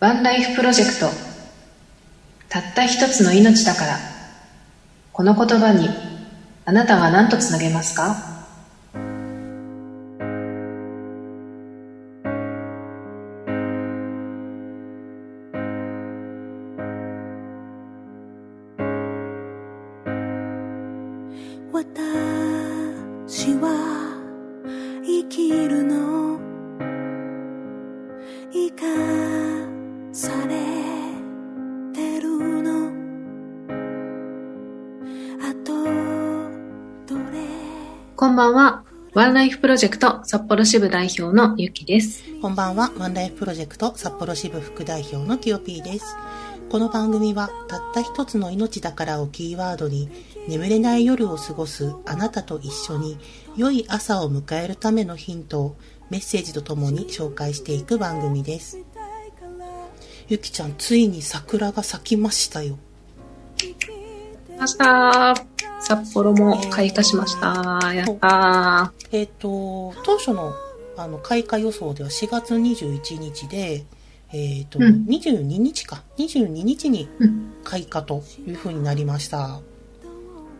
ワンライフプロジェクト。たった一つの命だから。この言葉にあなたは何とつなげますか？私は生きるの。生かされてるの。あとどれ？こんばんは。ワンライフプロジェクト札幌支部代表のゆきです。こんばんは、ワンライフプロジェクト札幌支部副代表のキヨピーです。この番組は、たった一つの命だからをキーワードに、眠れない夜を過ごすあなたと一緒に、良い朝を迎えるためのヒントをメッセージとともに紹介していく番組です。ゆきちゃん、ついに桜が咲きましたよ。ました。札幌も開花しました。やったえっ、と、当初のあの開花予想では4月21日で、えっ、と、うん。22日か、22日にうん。開花という風になりました。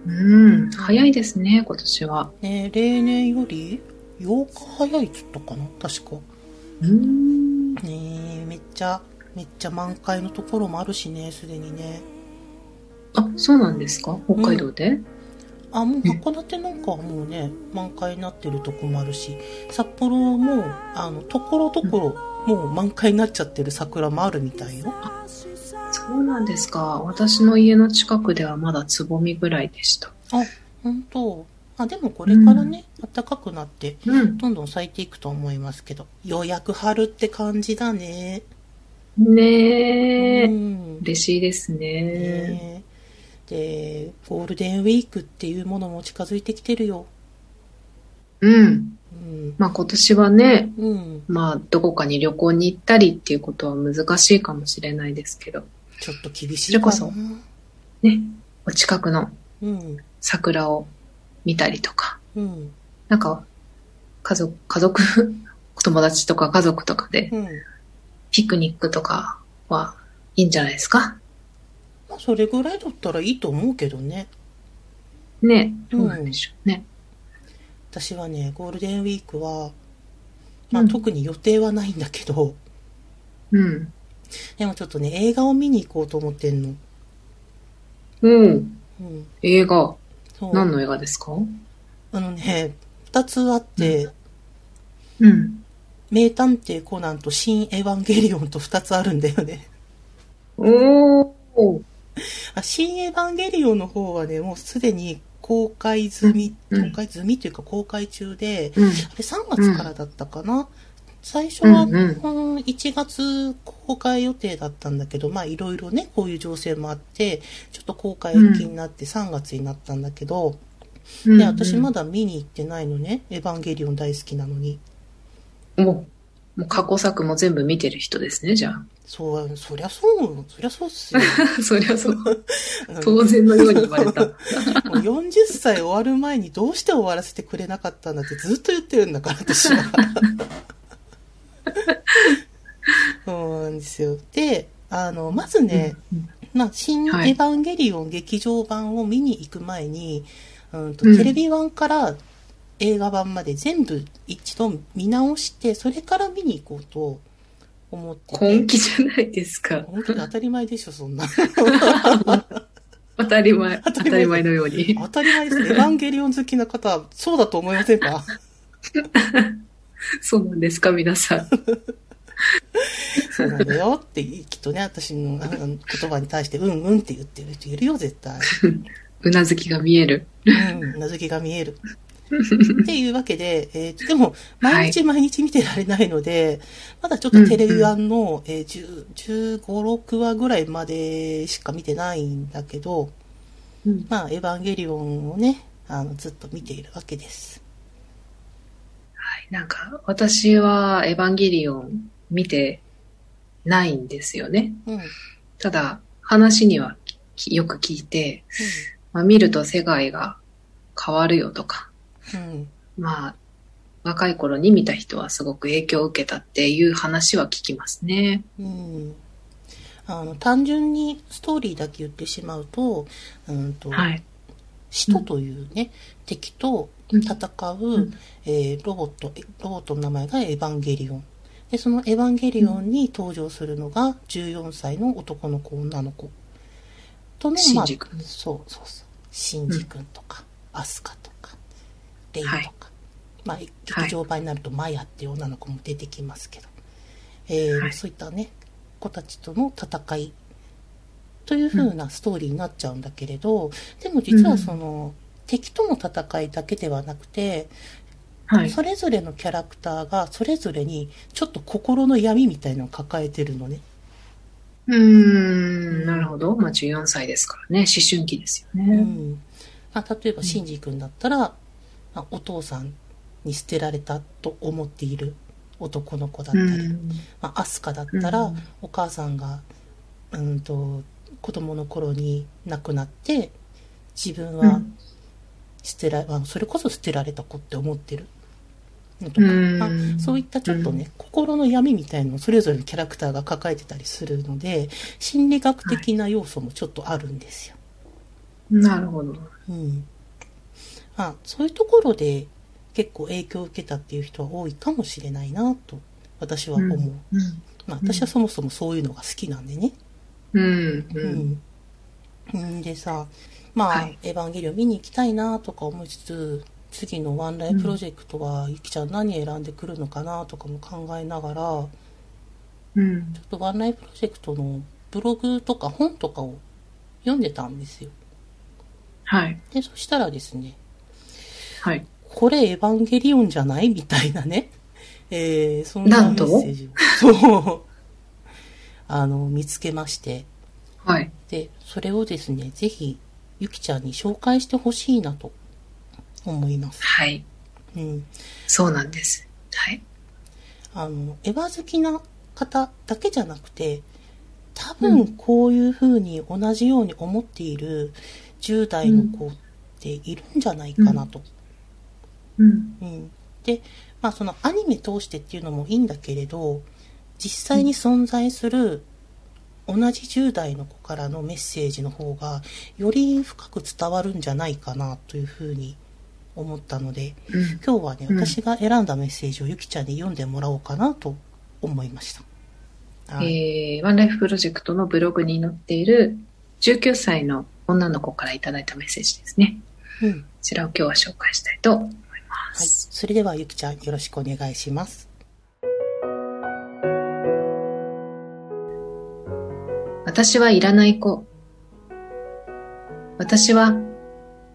うん。早いですね今年は。ね、例年より8日早いっつったかな確か。うん。ねめっちゃ、めっちゃ満開のところもあるしね、すでにね。あそうなんですか？北海道で、あ、もう函館なんかはもうね、満開になってるとこもあるし、札幌も、あの、ところどころ、もう満開になっちゃってる桜もあるみたいよ。そうなんですか。私の家の近くではまだつぼみぐらいでした。あ、本当。あ、でもこれからね、暖かくなって、うん。どんどん咲いていくと思いますけど、ようやく春って感じだね。ねえ、うん。嬉しいですねねで、ゴールデンウィークっていうものも近づいてきてるよ。うんうん。まあ今年はねうん。まあどこかに旅行に行ったりっていうことは難しいかもしれないですけどちょっと厳しいかな。それこねお近くのうん。桜を見たりとかうん。なんか家族家族 友達とか家族とかでうん。ピクニックとかはいいんじゃないですか？まあ、それぐらいだったらいいと思うけどね。ねどうなんでしょうね、私はね、ゴールデンウィークは、まあ、うん。特に予定はないんだけど、うん。でもちょっとね、映画を見に行こうと思ってんの。う。んうん。映画。そう。何の映画ですか？あのね、二つあって、うん名探偵コナンと新エヴァンゲリオンと二つあるんだよね。おー。あ新エヴァンゲリオンの方はね、もうすでに公開済み、うん。公開済みというか公開中で、うん。あれ3月からだったかな、最初は、うんうん。うん1月公開予定だったんだけど、まあいろいろね、こういう情勢もあって、ちょっと公開延期になって3月になったんだけど、うん。で、私まだ見に行ってないのね、エヴァンゲリオン大好きなのに。おもう過去作も全部見てる人ですね、じゃそう、そりゃそう、そりゃそうっすよ。あ。そりゃそう。うん当然のように言われた。もう40歳終わる前にどうして終わらせてくれなかったんだってずっと言ってるんだから、私は。そうなんですよ。で、あの、まずね、うんまあ、新エはいヴァンゲリオン劇場版を見に行く前に、うんとうんテレビ版から映画版まで全部一度見直して、それから見に行こうと思ってて。根気じゃないですか。本当に当たり前でしょ、そんな。当たり前、当当たり前のように。当たり前ですね。エヴァンゲリオン好きな方は、そうだと思いませんか？そうなんですか、皆さん。そうなんだよって、きっとね、私の言葉に対して、うんうんって言ってる人いるよ、絶対。うなずきが見える。うん、うなずきが見える。っていうわけで、えーでも、毎日毎日見てられないので、まだちょっとテレビ版の、えー10 15、6話ぐらいまでしか見てないんだけど、うんまあ、エヴァンゲリオンをね、あの、ずっと見ているわけです。はい、なんか、私はエヴァンゲリオン見てないんですよね。うん。うん。ただ、話にはきよく聞いて、まあ、見ると世界が変わるよとか、うん。まあ、若い頃に見た人はすごく影響を受けたっていう話は聞きますね。うん。あの、単純にストーリーだけ言ってしまうと、うんと、はい。使徒というね、敵と戦う、うんえーロボット、えロボットの名前がエヴァンゲリオン。で、そのエヴァンゲリオンに登場するのが14歳の男の子、女の子。との、シンジ君そうそうそう。シンジ君とか、アスカとか、レイとか。はいまあ、劇場版になるとマヤっていう女の子も出てきますけど。えーはいそういったね、子たちとの戦いという風なストーリーになっちゃうんだけれど、でも実はその、敵との戦いだけではなくて、はい。それぞれのキャラクターがそれぞれにちょっと心の闇みたいなのを抱えてるのね。うーん、なるほど。まあ、14歳ですからね。思春期ですようね。ん。まあ、例えば、シンジ君だったら、まあ、お父さんに捨てられたと思っている男の子だったり、うん。まあ、アスカだったら、うんお母さんが、うんと、子供の頃に亡くなって、自分はうん捨てら、まあそれこそ捨てられた子って思ってるのとか、うんまあそういったちょっとね、心の闇みたいのをそれぞれのキャラクターが抱えてたりするので、心理学的な要素もちょっとあるんですよ。なるほど。うん。まあ、そういうところで結構影響を受けたっていう人は多いかもしれないなと、私は思う。うん。まあ、私はそもそもそういうのが好きなんでね。うん。ううん。ん。んでさ、まあ、はいエヴァンゲリオン見に行きたいなとか思いつつ、次のワンライプロジェクトは、ゆきちゃん何選んでくるのかなとかも考えながら、ちょうん。っとワンライプロジェクトのブログとか本とかを読んでたんですよ。はい。で、そしたらですね、はい。これエヴァンゲリオンじゃない？みたいなね。えー、そんなメッセージを、そう、あの、見つけまして。はい。で、それをですね、ぜひ、ゆきちゃんに紹介してほしいなと思います。はい。うん。そうなんです。はい。あの、エヴァ好きな方だけじゃなくて、多分こういう風に同じように思っている10代の子っているんじゃないかなと。うん。うん。で、まあそのアニメ通してっていうのもいいんだけれど、実際に存在する同じ10代の子からのメッセージの方が、より深く伝わるんじゃないかなというふうに思ったので、うん。今日はね、うん私が選んだメッセージをゆきちゃんに読んでもらおうかなと思いました。はい。えー、ワンライフプロジェクトのブログに載っている19歳の女の子からいただいたメッセージですね。うん。こちらを今日は紹介したいとはい。す。それではゆきちゃんよろしくお願いします。私はいらない子。私は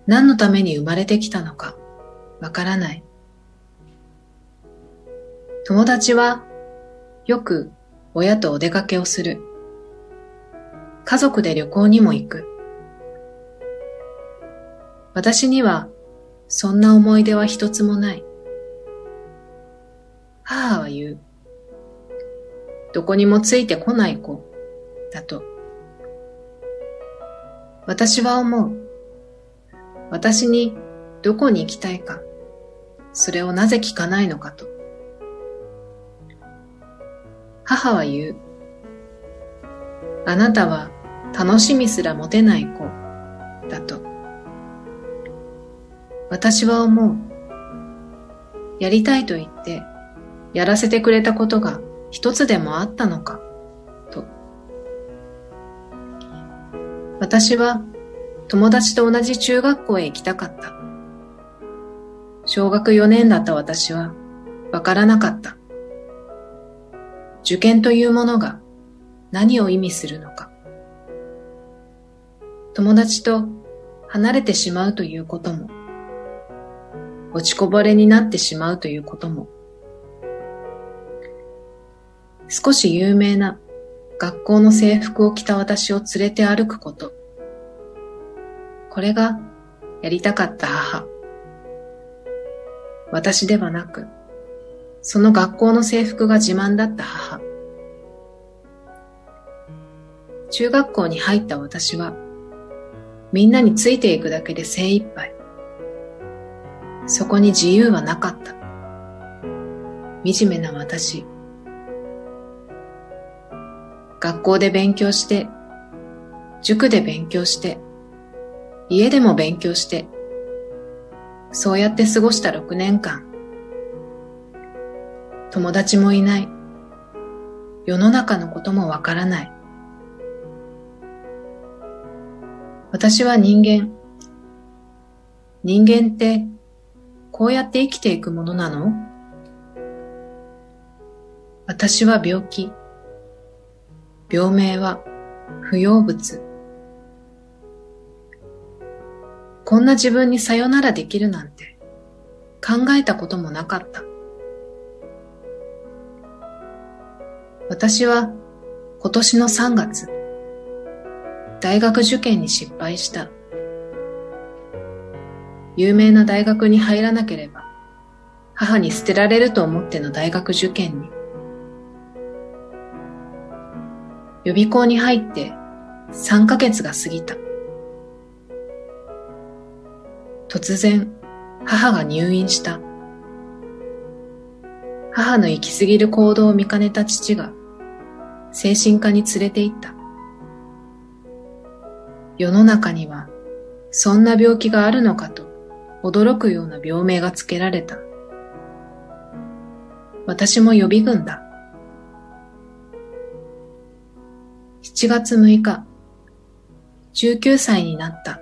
何のために生まれてきたのかわからない。友達はよく親とお出かけをする。家族で旅行にも行く。私にはそんな思い出は一つもない。母は言う。どこにもついてこない子だと。私は思う。私にどこに行きたいか、それをなぜ聞かないのかと。母は言う。あなたは楽しみすら持てない子だと。私は思う。やりたいと言って、やらせてくれたことが一つでもあったのか、と。私は友達と同じ中学校へ行きたかった。小学4年だった私はわからなかった。受験というものが何を意味するのか。友達と離れてしまうということも、落ちこぼれになってしまうということも、少し有名な学校の制服を着た私を連れて歩くこと。これがやりたかった母。私ではなく、その学校の制服が自慢だった母。中学校に入った私は、みんなについていくだけで精一杯。そこに自由はなかった。惨めな私。学校で勉強して、塾で勉強して、家でも勉強して、そうやって過ごした6年間。友達もいない。世の中のこともわからない。私は人間。人間ってこうやって生きていくものなの？私は病気。病名は不要物。こんな自分にさよならできるなんて考えたこともなかった。私は今年の3月、大学受験に失敗した。有名な大学に入らなければ、母に捨てられると思っての大学受験に。予備校に入って3ヶ月が過ぎた。突然、母が入院した。母の行き過ぎる行動を見かねた父が、精神科に連れて行った。世の中には、そんな病気があるのかと驚くような病名がつけられた。私も予備軍だ。7月6日、19歳になった。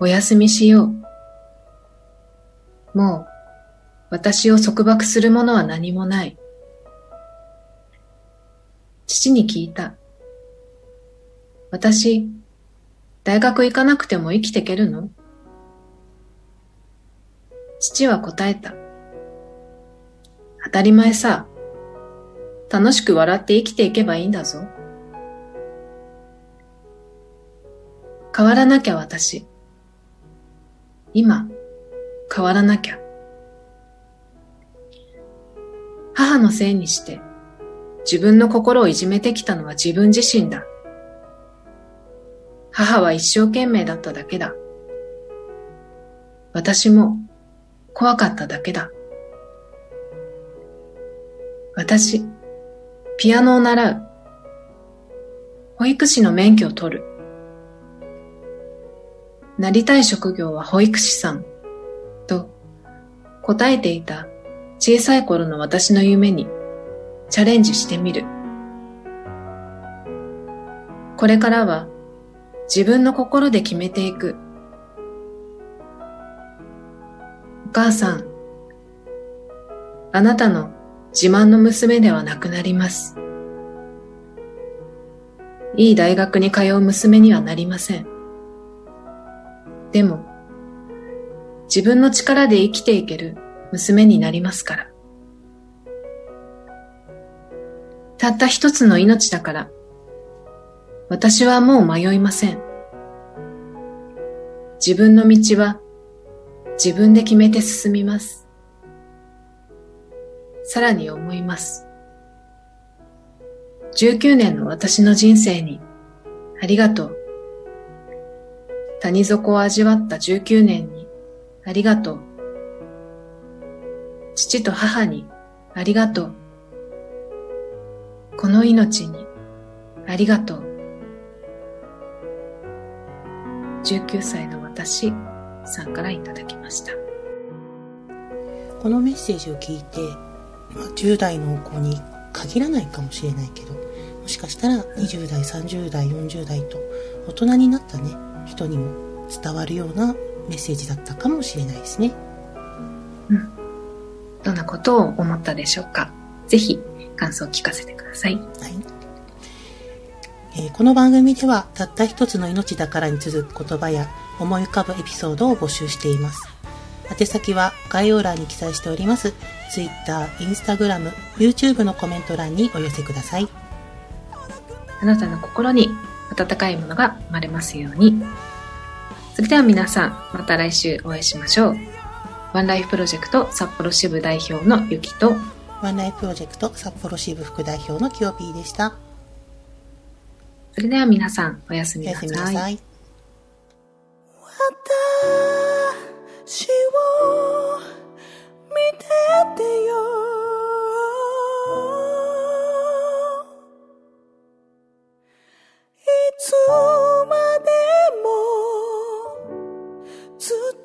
お休みしよう。もう、私を束縛するものは何もない。父に聞いた。私、大学行かなくても生きてけるの？父は答えた。当たり前さ。楽しく笑って生きていけばいいんだぞ。変わらなきゃ私。今、変わらなきゃ。母のせいにして、自分の心をいじめてきたのは自分自身だ。母は一生懸命だっただけだ。私も怖かっただけだ。私、ピアノを習う。保育士の免許を取る。なりたい職業は保育士さん。と答えていた小さい頃の私の夢にチャレンジしてみる。これからは自分の心で決めていく。お母さん、あなたの自慢の娘ではなくなります。いい大学に通う娘にはなりません。でも、自分の力で生きていける娘になりますから。たった一つの命だから、私はもう迷いません。自分の道は自分で決めて進みます。さらに思います。19年の私の人生にありがとう。谷底を味わった19年にありがとう。父と母にありがとう。この命にありがとう。19歳の私さんからいただきました。このメッセージを聞いて、まあ、10代の子に限らないかもしれないけど、もしかしたら20代、30代、40代と大人になったね、人にも伝わるようなメッセージだったかもしれないですね。どんなことを思ったでしょうか？ぜひ感想を聞かせてください。はい。えーこの番組では、たった一つの命だからに続く言葉や思い浮かぶエピソードを募集しています。宛先は概要欄に記載しております。Twitter、Instagram、YouTube のコメント欄にお寄せください。あなたの心に温かいものが生まれますように。それでは皆さん、また来週お会いしましょう。ワンライフプロジェクト札幌支部代表のゆきと、ワンライフプロジェクト札幌支部副代表のキヨピーでした。それでは皆さん、おやすみなさい。私を見ててよいつまでもずっと